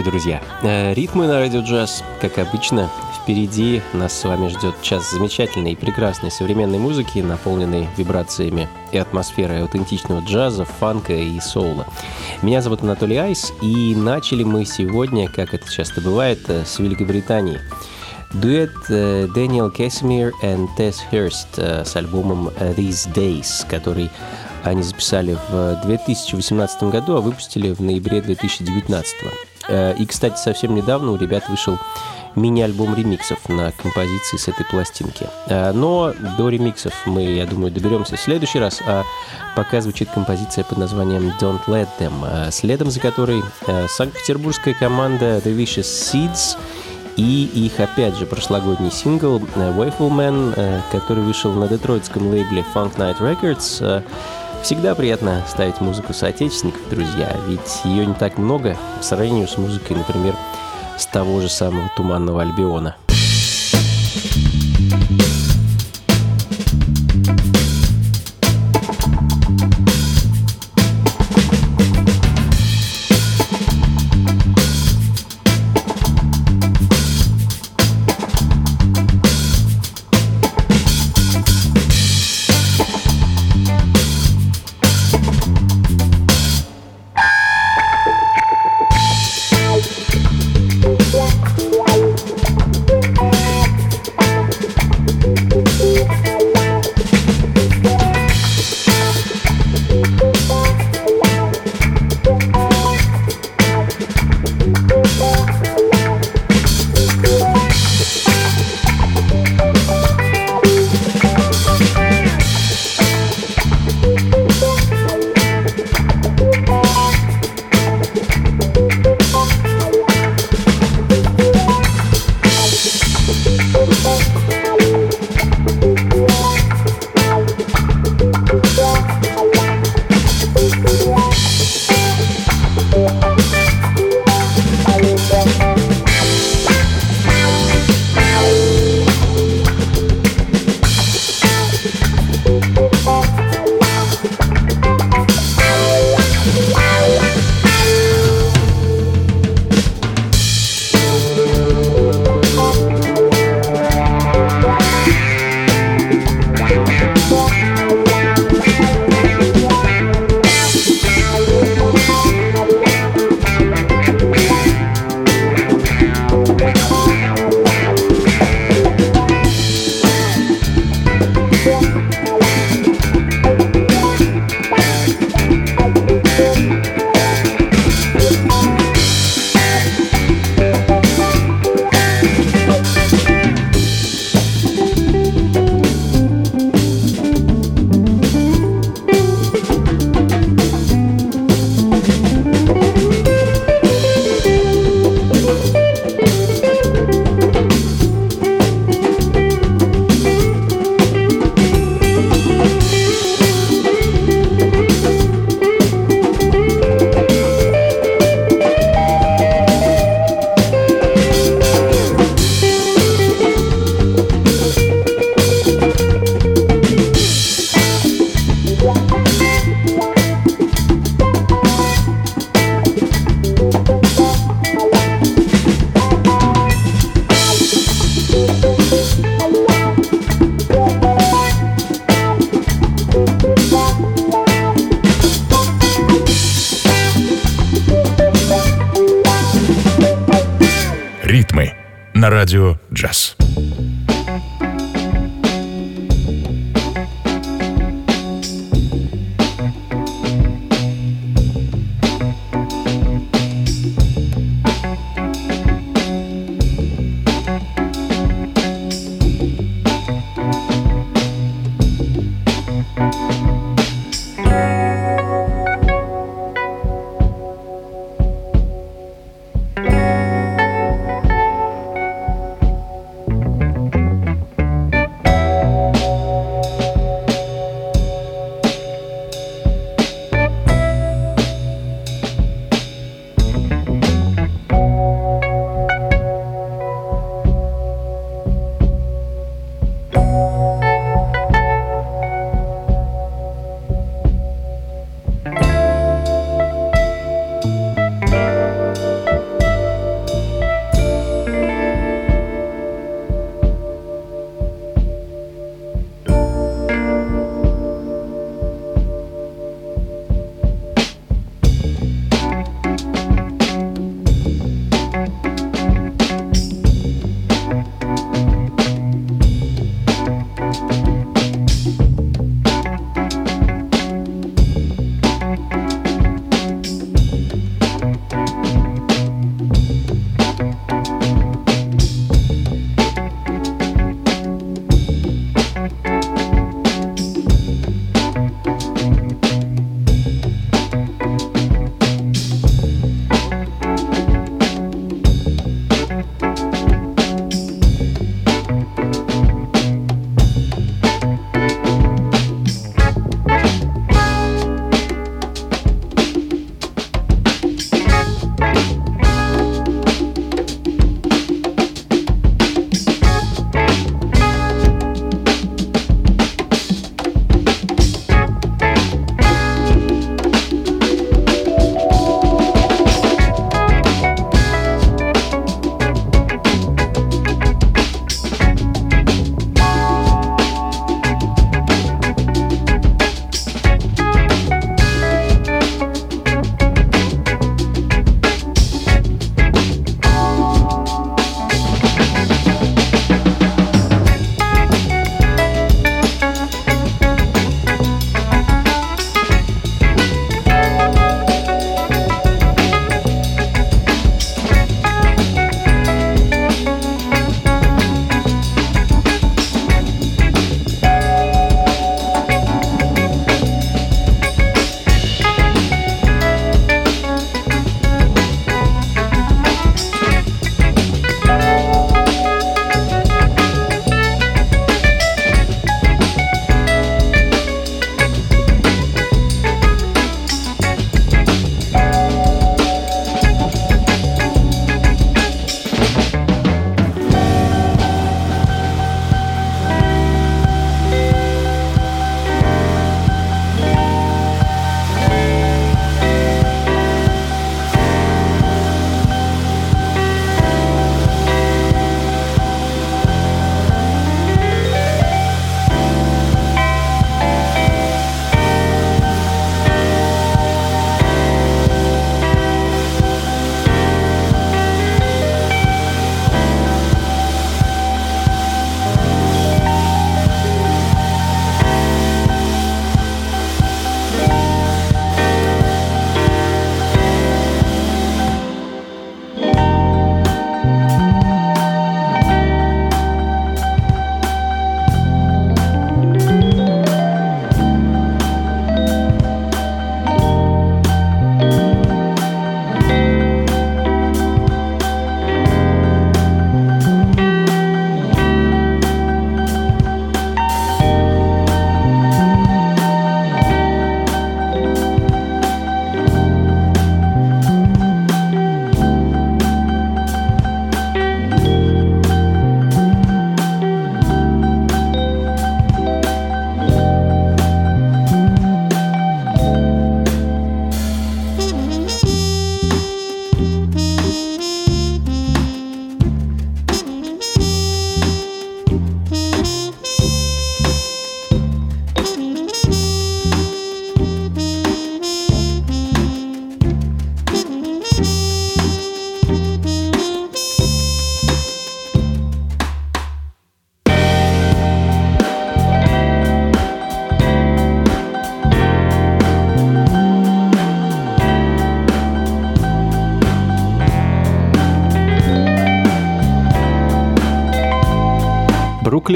Приветствую, друзья! Э, ритмы на радио джаз, как обычно, впереди нас с вами ждет час замечательной и прекрасной современной музыки, наполненной вибрациями и атмосферой аутентичного джаза, фанка и соула. Меня зовут Анатолий Айс, и начали мы сегодня, как это часто бывает, э, с Великобритании. Дуэт Дэниел Кэссимир и Тесс Херст с альбомом These Days, который они записали в 2018 году, а выпустили в ноябре 2019. Э, и, кстати, совсем недавно у ребят вышел мини-альбом ремиксов на композиции с этой пластинки. Э, но до ремиксов мы, я думаю, доберемся в следующий раз, а пока звучит композиция под названием Don't Let Them, э, следом за которой санкт-петербургская команда The Vicious Seeds и их, опять же, прошлогодний сингл Wayful Man, который вышел на детройтском лейбле Funk Night Records, Всегда приятно ставить музыку соотечественников, друзья, ведь ее не так много по сравнению с музыкой, например, с того же самого «Туманного Альбиона». на радио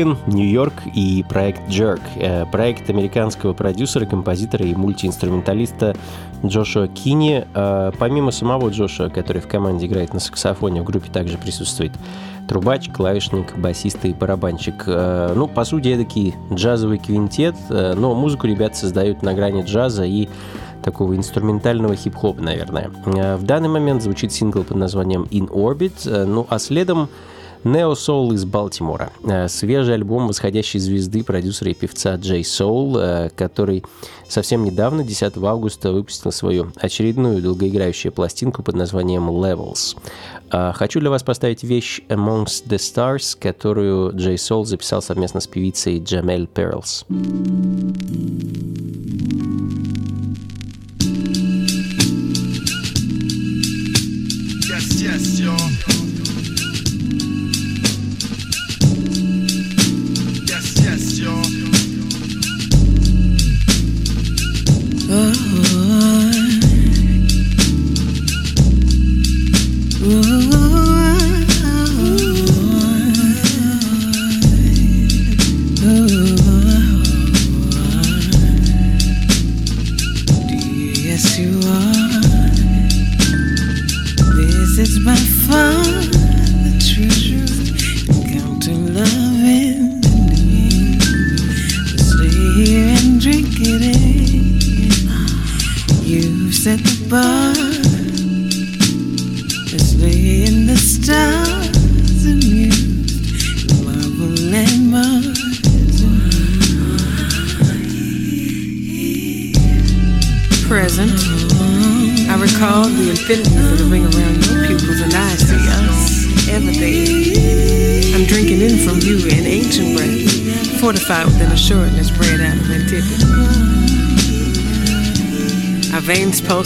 Бруклин, Нью-Йорк и проект Jerk. Э, проект американского продюсера, композитора и мультиинструменталиста Джошуа Кини. Э, помимо самого Джошуа, который в команде играет на саксофоне, в группе также присутствует трубач, клавишник, басист и барабанщик. Э, ну, по сути, это джазовый квинтет, но музыку ребят создают на грани джаза и такого инструментального хип-хопа, наверное. В данный момент звучит сингл под названием In Orbit, ну а следом Neo Soul из Балтимора. Э, свежий альбом восходящей звезды продюсера и певца Джей Soul, э, который совсем недавно, 10 августа, выпустил свою очередную долгоиграющую пластинку под названием Levels. Э, хочу для вас поставить вещь Amongst the Stars, которую Джей Soul записал совместно с певицей Джамель Перлс. Yes,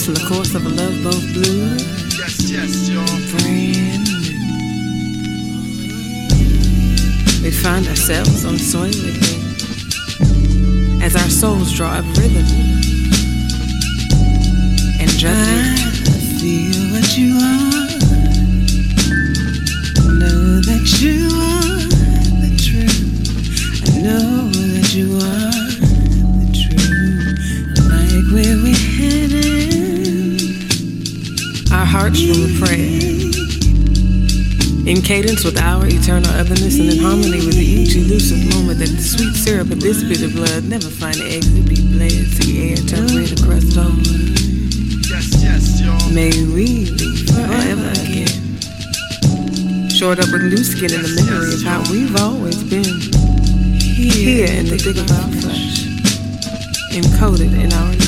in the course of a love with new skin in the memory of how we've always been. Here in the thick of our flesh, encoded in our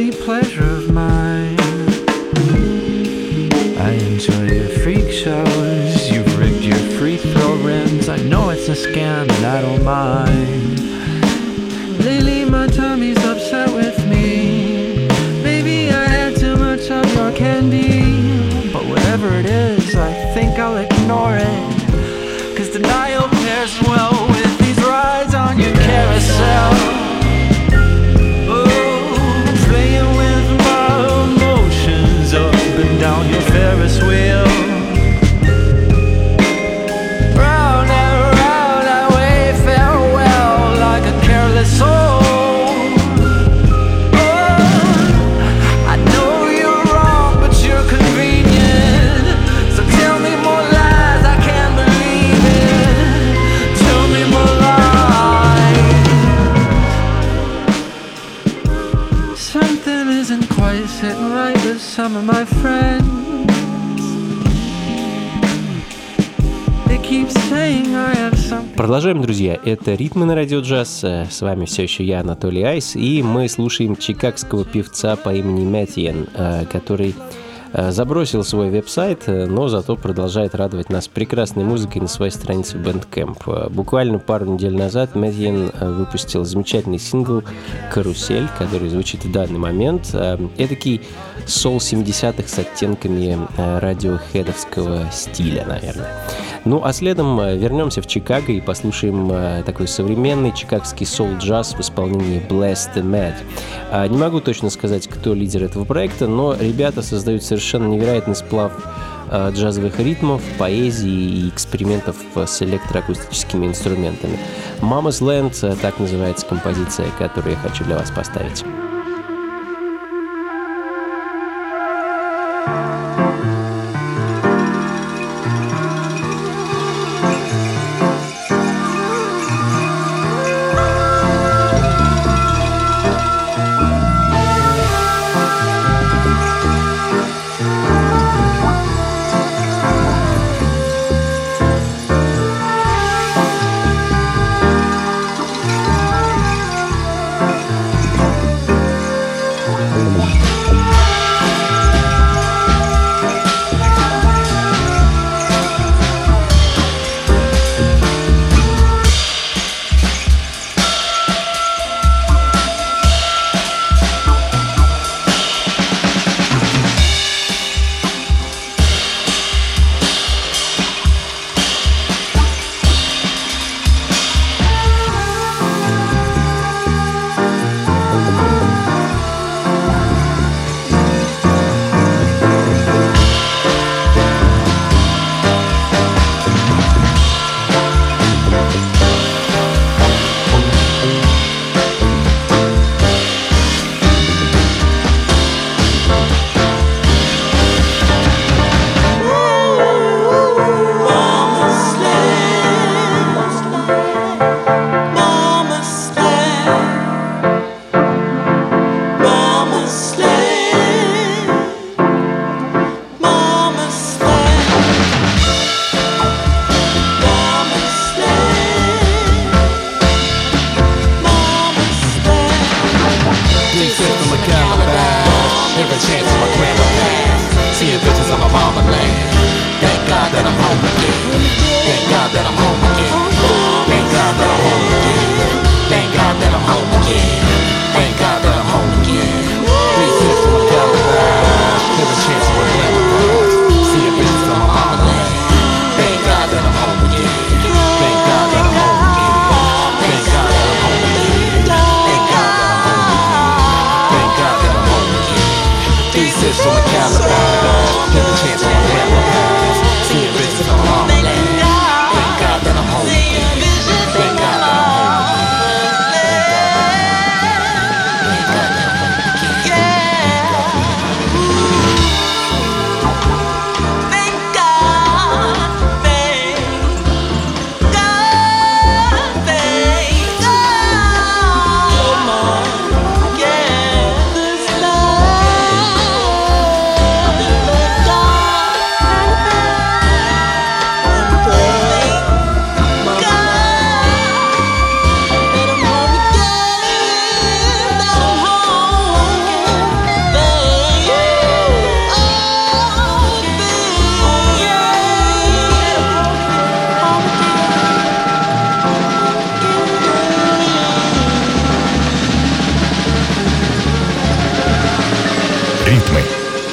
crazy pleasure. Это «Ритмы на радио джаз». С вами все еще я, Анатолий Айс, и мы слушаем чикагского певца по имени Мэттиен, э, который забросил свой веб-сайт, э, но зато продолжает радовать нас прекрасной музыкой на своей странице Bandcamp. Э, Буквально пару недель назад Мэттиен э, выпустил замечательный сингл «Карусель», который звучит в данный момент. Э, Эдакий сол 70-х с оттенками э, радиохедовского стиля, наверное. Ну, а следом э, вернемся в Чикаго и послушаем э, такой современный чикагский соул-джаз в исполнении Blessed and Mad. Не могу точно сказать, кто лидер этого проекта, но ребята создают совершенно невероятный сплав э, джазовых ритмов, поэзии и экспериментов с электроакустическими инструментами. Mama's Land, э, так называется композиция, которую я хочу для вас поставить.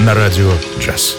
На радио «Джаз».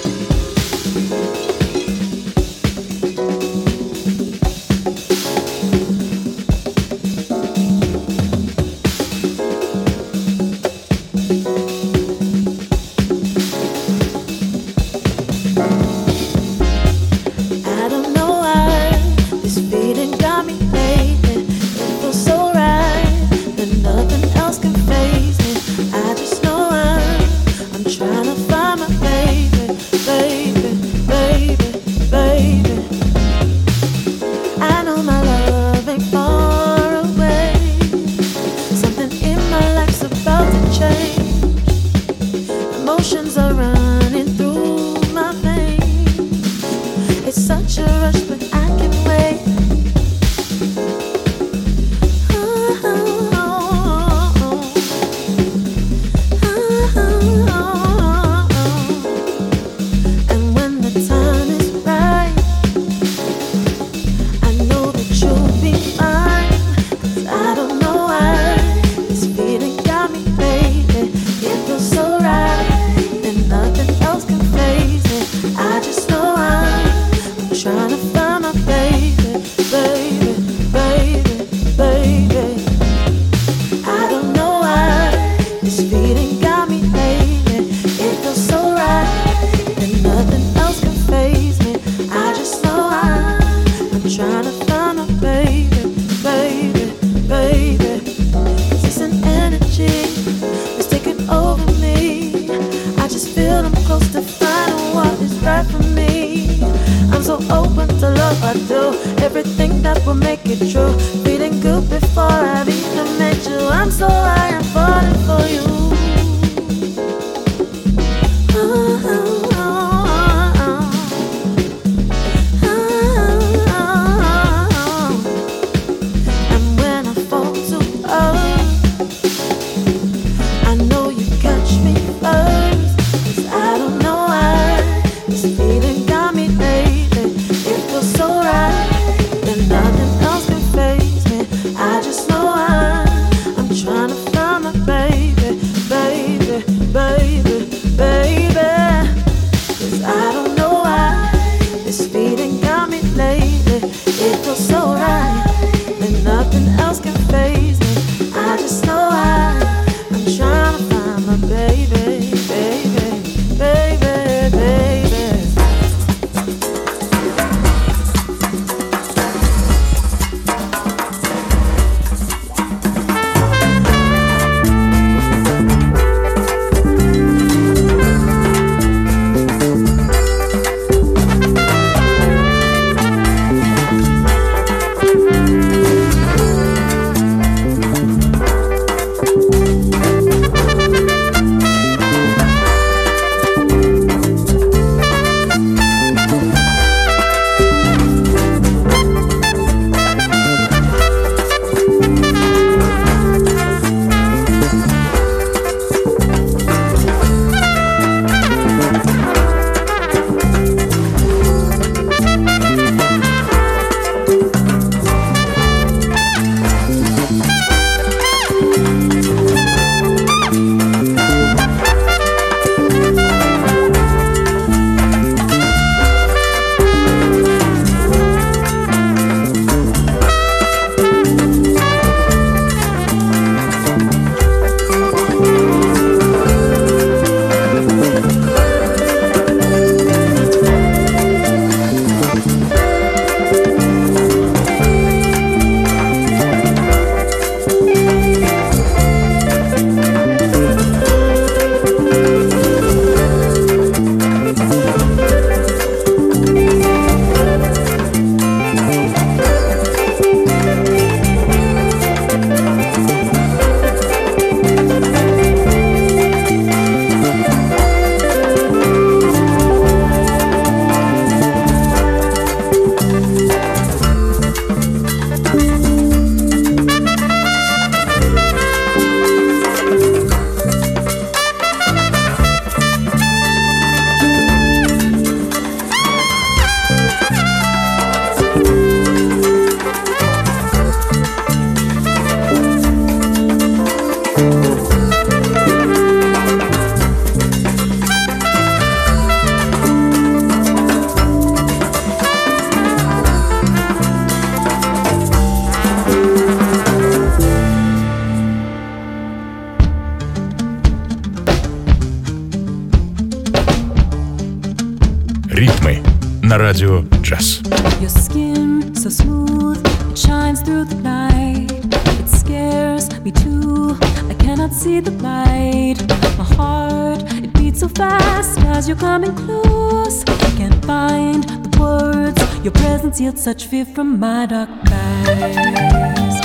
Too. I cannot see the light. My heart, it beats so fast as you're coming close. I can't find the words. Your presence yields such fear from my dark eyes.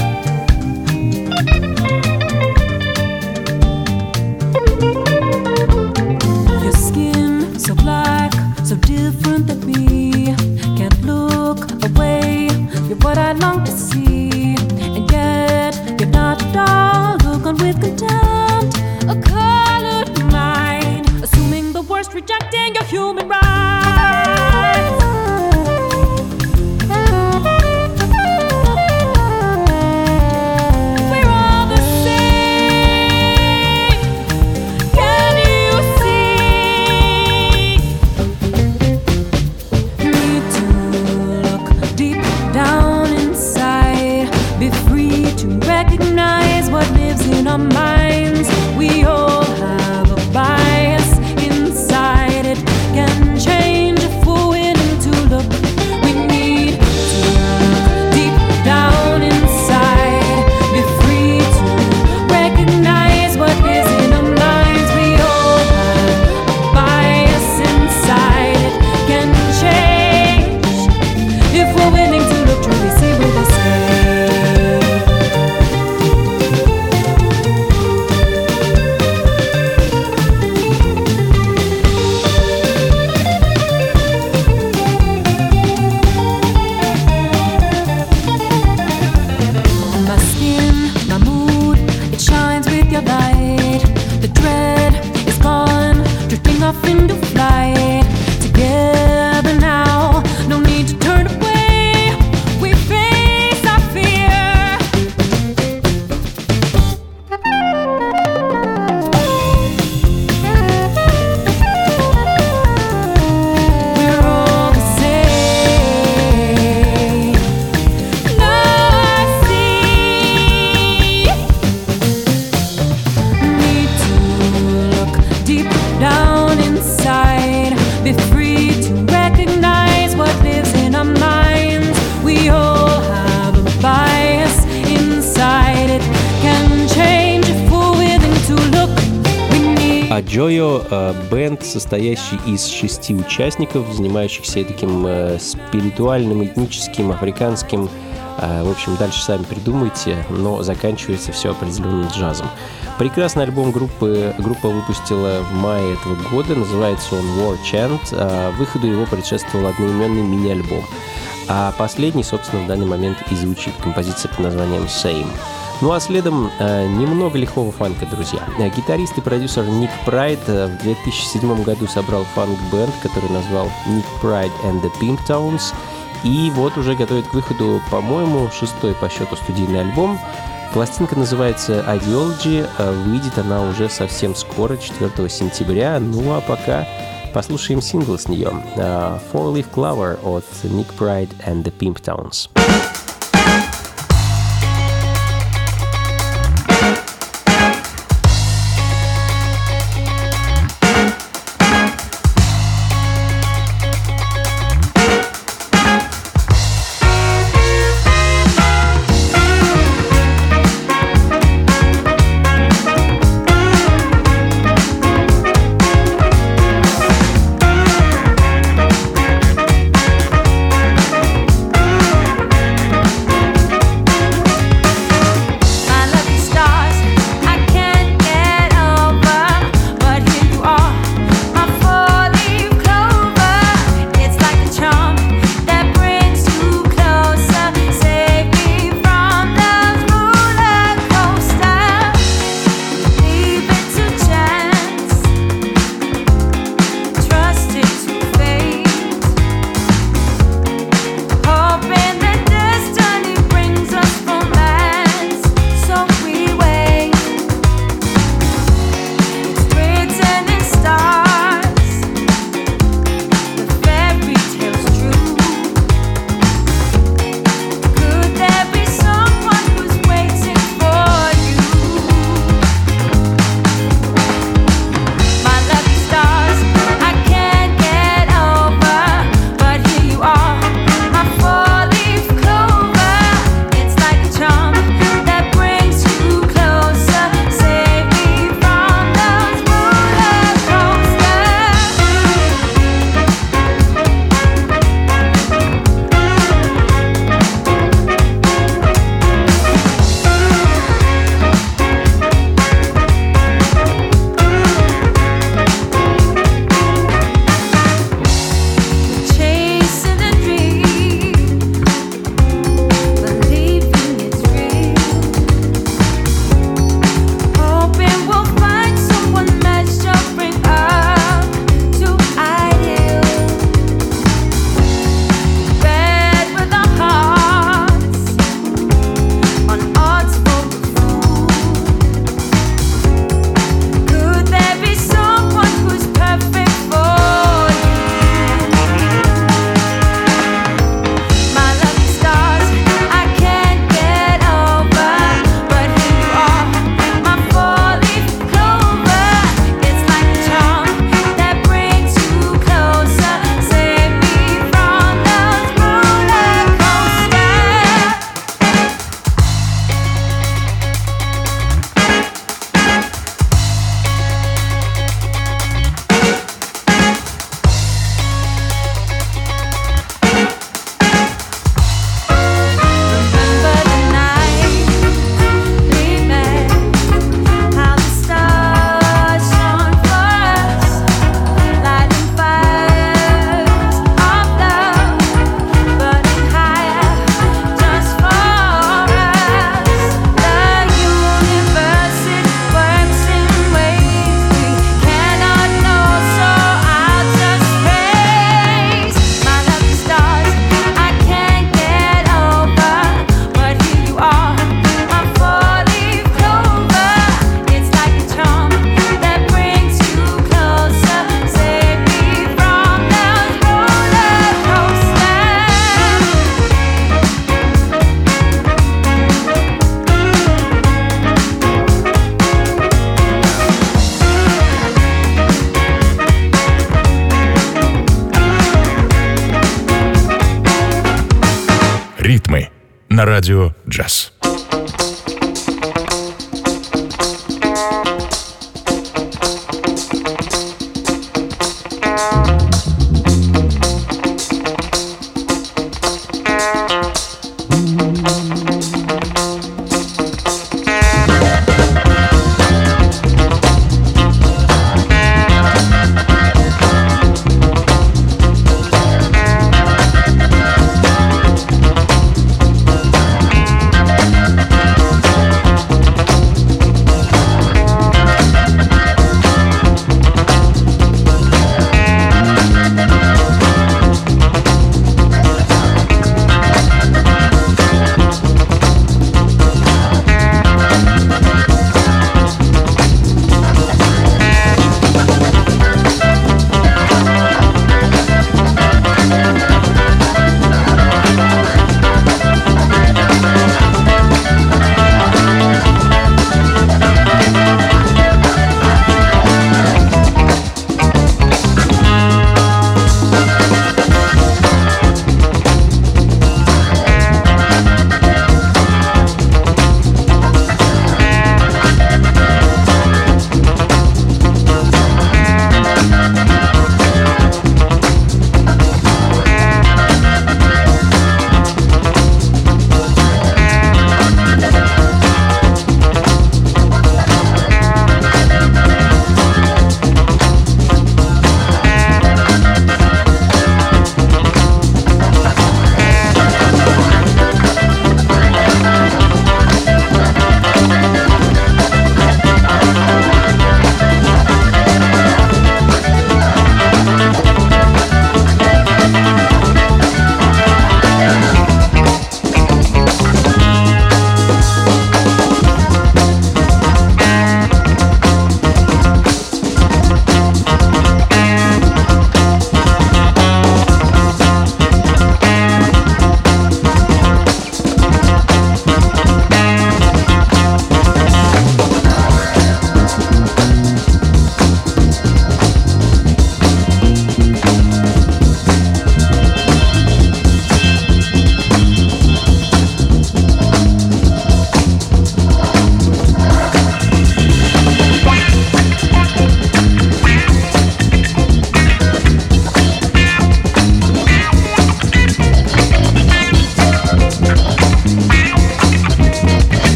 Your skin so black, so different what I long to see, and yet you're not at all. Look on with contempt. Состоящий из шести участников, занимающихся таким э, спиритуальным, этническим, африканским. э, в общем, дальше сами придумайте, но заканчивается все определенным джазом. Прекрасный альбом группы группа выпустила в мае этого года, называется он War Chant. а выходу его предшествовал одноименный мини-альбом. А последний, собственно, в данный момент и звучит композиция под названием Same. Ну а следом э, немного лихого фанка, друзья. Э, Гитарист и продюсер Ник Прайд э, в 2007 году собрал фанк-бенд, который назвал Nick Pride and the Pink Tones. И вот уже готовит к выходу, по-моему, шестой по счету студийный альбом. Пластинка называется Ideology, э, выйдет она уже совсем скоро, 4 сентября. Ну а пока послушаем сингл с нее. э, Four Leaf Clover от Nick Pride and the Pink Tones.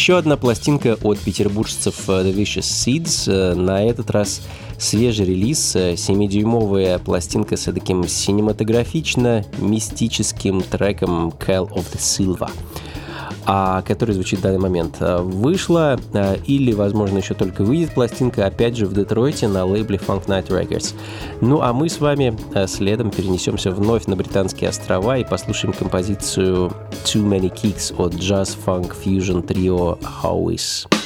Еще одна пластинка от петербуржцев э, The Vicious Seeds. Э, на этот раз свежий релиз, 7-дюймовая пластинка с таким синематографично-мистическим треком Call of the Silva а, который звучит в данный момент. Вышла или, возможно, еще только выйдет пластинка, опять же, в Детройте на лейбле Funk Night Records. Ну, а мы с вами следом перенесемся вновь на Британские острова и послушаем композицию Too Many Kicks or Jazz Funk Fusion Trio Howis.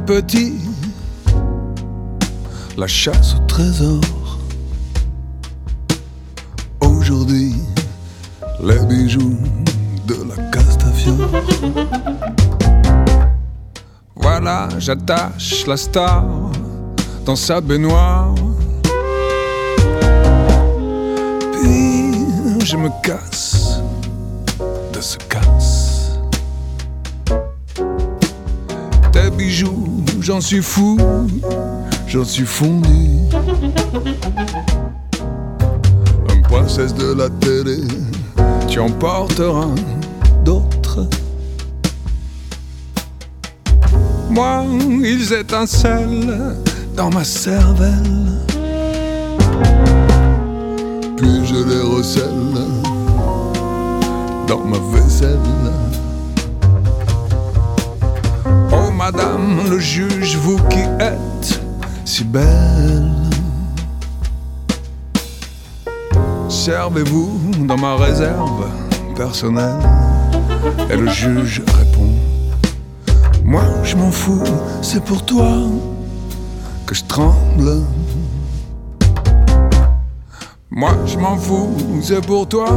Petit, la chasse au trésor. Aujourd'hui, les bijoux de la Castafiore. Voilà, j'attache la star dans sa baignoire. Puis je me casse j'en suis fou, j'en suis fondu. Un princesse de la télé, tu emporteras d'autres. Moi, ils étincellent dans ma cervelle. Puis je les recèle dans ma vaisselle. Madame le juge, vous qui êtes si belle. Servez-vous dans ma réserve personnelle. Et le juge répond Moi je m'en fous, c'est pour toi que je tremble. Moi je m'en fous, c'est pour toi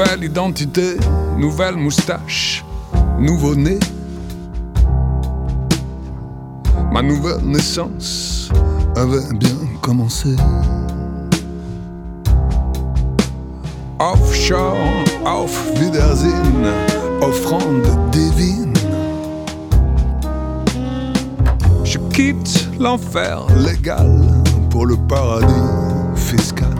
Nouvelle identité, nouvelle moustache, nouveau nez. Ma nouvelle naissance avait bien commencé. Offshore, auf Wiedersehen, offrande divine. Je quitte l'enfer légal pour le paradis fiscal.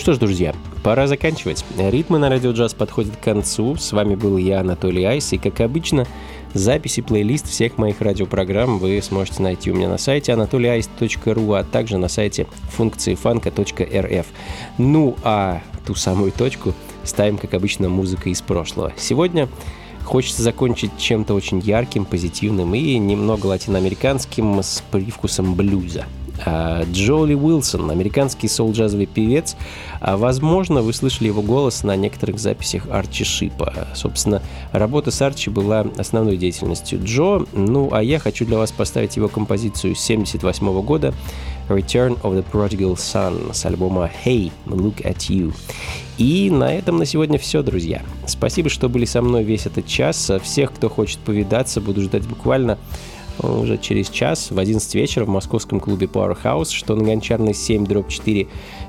Что ж, друзья, пора заканчивать. Ритмы на радио джаз подходят к концу. С вами был я, Анатолий Айс, и, как обычно, записи плейлист всех моих радиопрограмм вы сможете найти у меня на сайте anatolyice.ru, а также на сайте функции фанка.рф. Ну, а ту самую точку ставим, как обычно, музыкой из прошлого. Сегодня хочется закончить чем-то очень ярким, позитивным и немного латиноамериканским с привкусом блюза. А, Джоли Уилсон, американский соул-джазовый певец. А, возможно, вы слышали его голос на некоторых записях Арчи Шипа. Собственно, работа с Арчи была основной деятельностью Джо. Ну, а я хочу для вас поставить его композицию 1978 года Return of the Prodigal Son с альбома Hey, Look at You. И на этом на сегодня все, друзья. Спасибо, что были со мной весь этот час. Всех, кто хочет повидаться, буду ждать буквально уже через час в 11 вечера в московском клубе Powerhouse, что на Гончарной 7 дробь 4,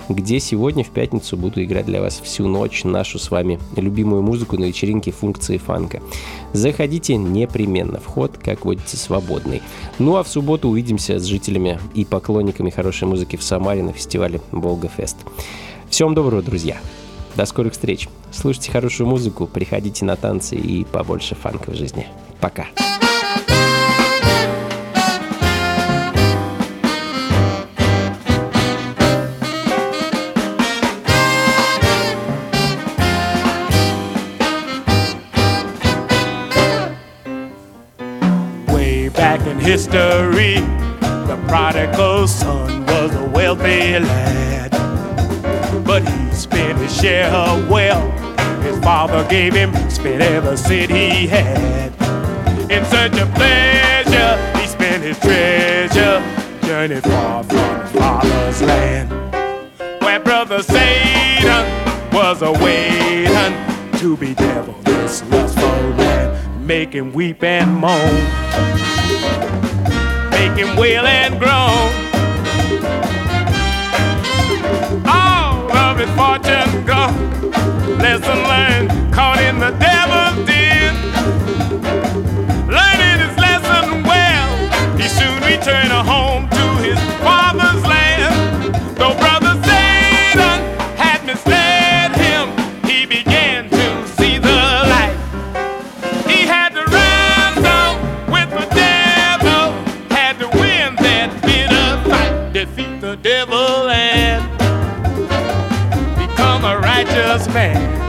где сегодня в пятницу буду играть для вас всю ночь нашу с вами любимую музыку на вечеринке функции фанка. Заходите непременно, вход, как водится, свободный. Ну а в субботу увидимся с жителями и поклонниками хорошей музыки в Самаре на фестивале Волга-Фест. Всем доброго, друзья! До скорых встреч! Слушайте хорошую музыку, приходите на танцы и побольше фанка в жизни. Пока! Way history, the prodigal son was a wealthy lad. But he spent his share of wealth. His father gave him, spent every cent he had. In search of pleasure, he spent his treasure, journeyed far from his father's land. Where brother Satan was a waiting to be devil, this lustful man, him weep and moan, make him wail and groan. All of his fortune gone, lesson learned, caught in the devil's den. Learning his lesson well, he soon returned home man.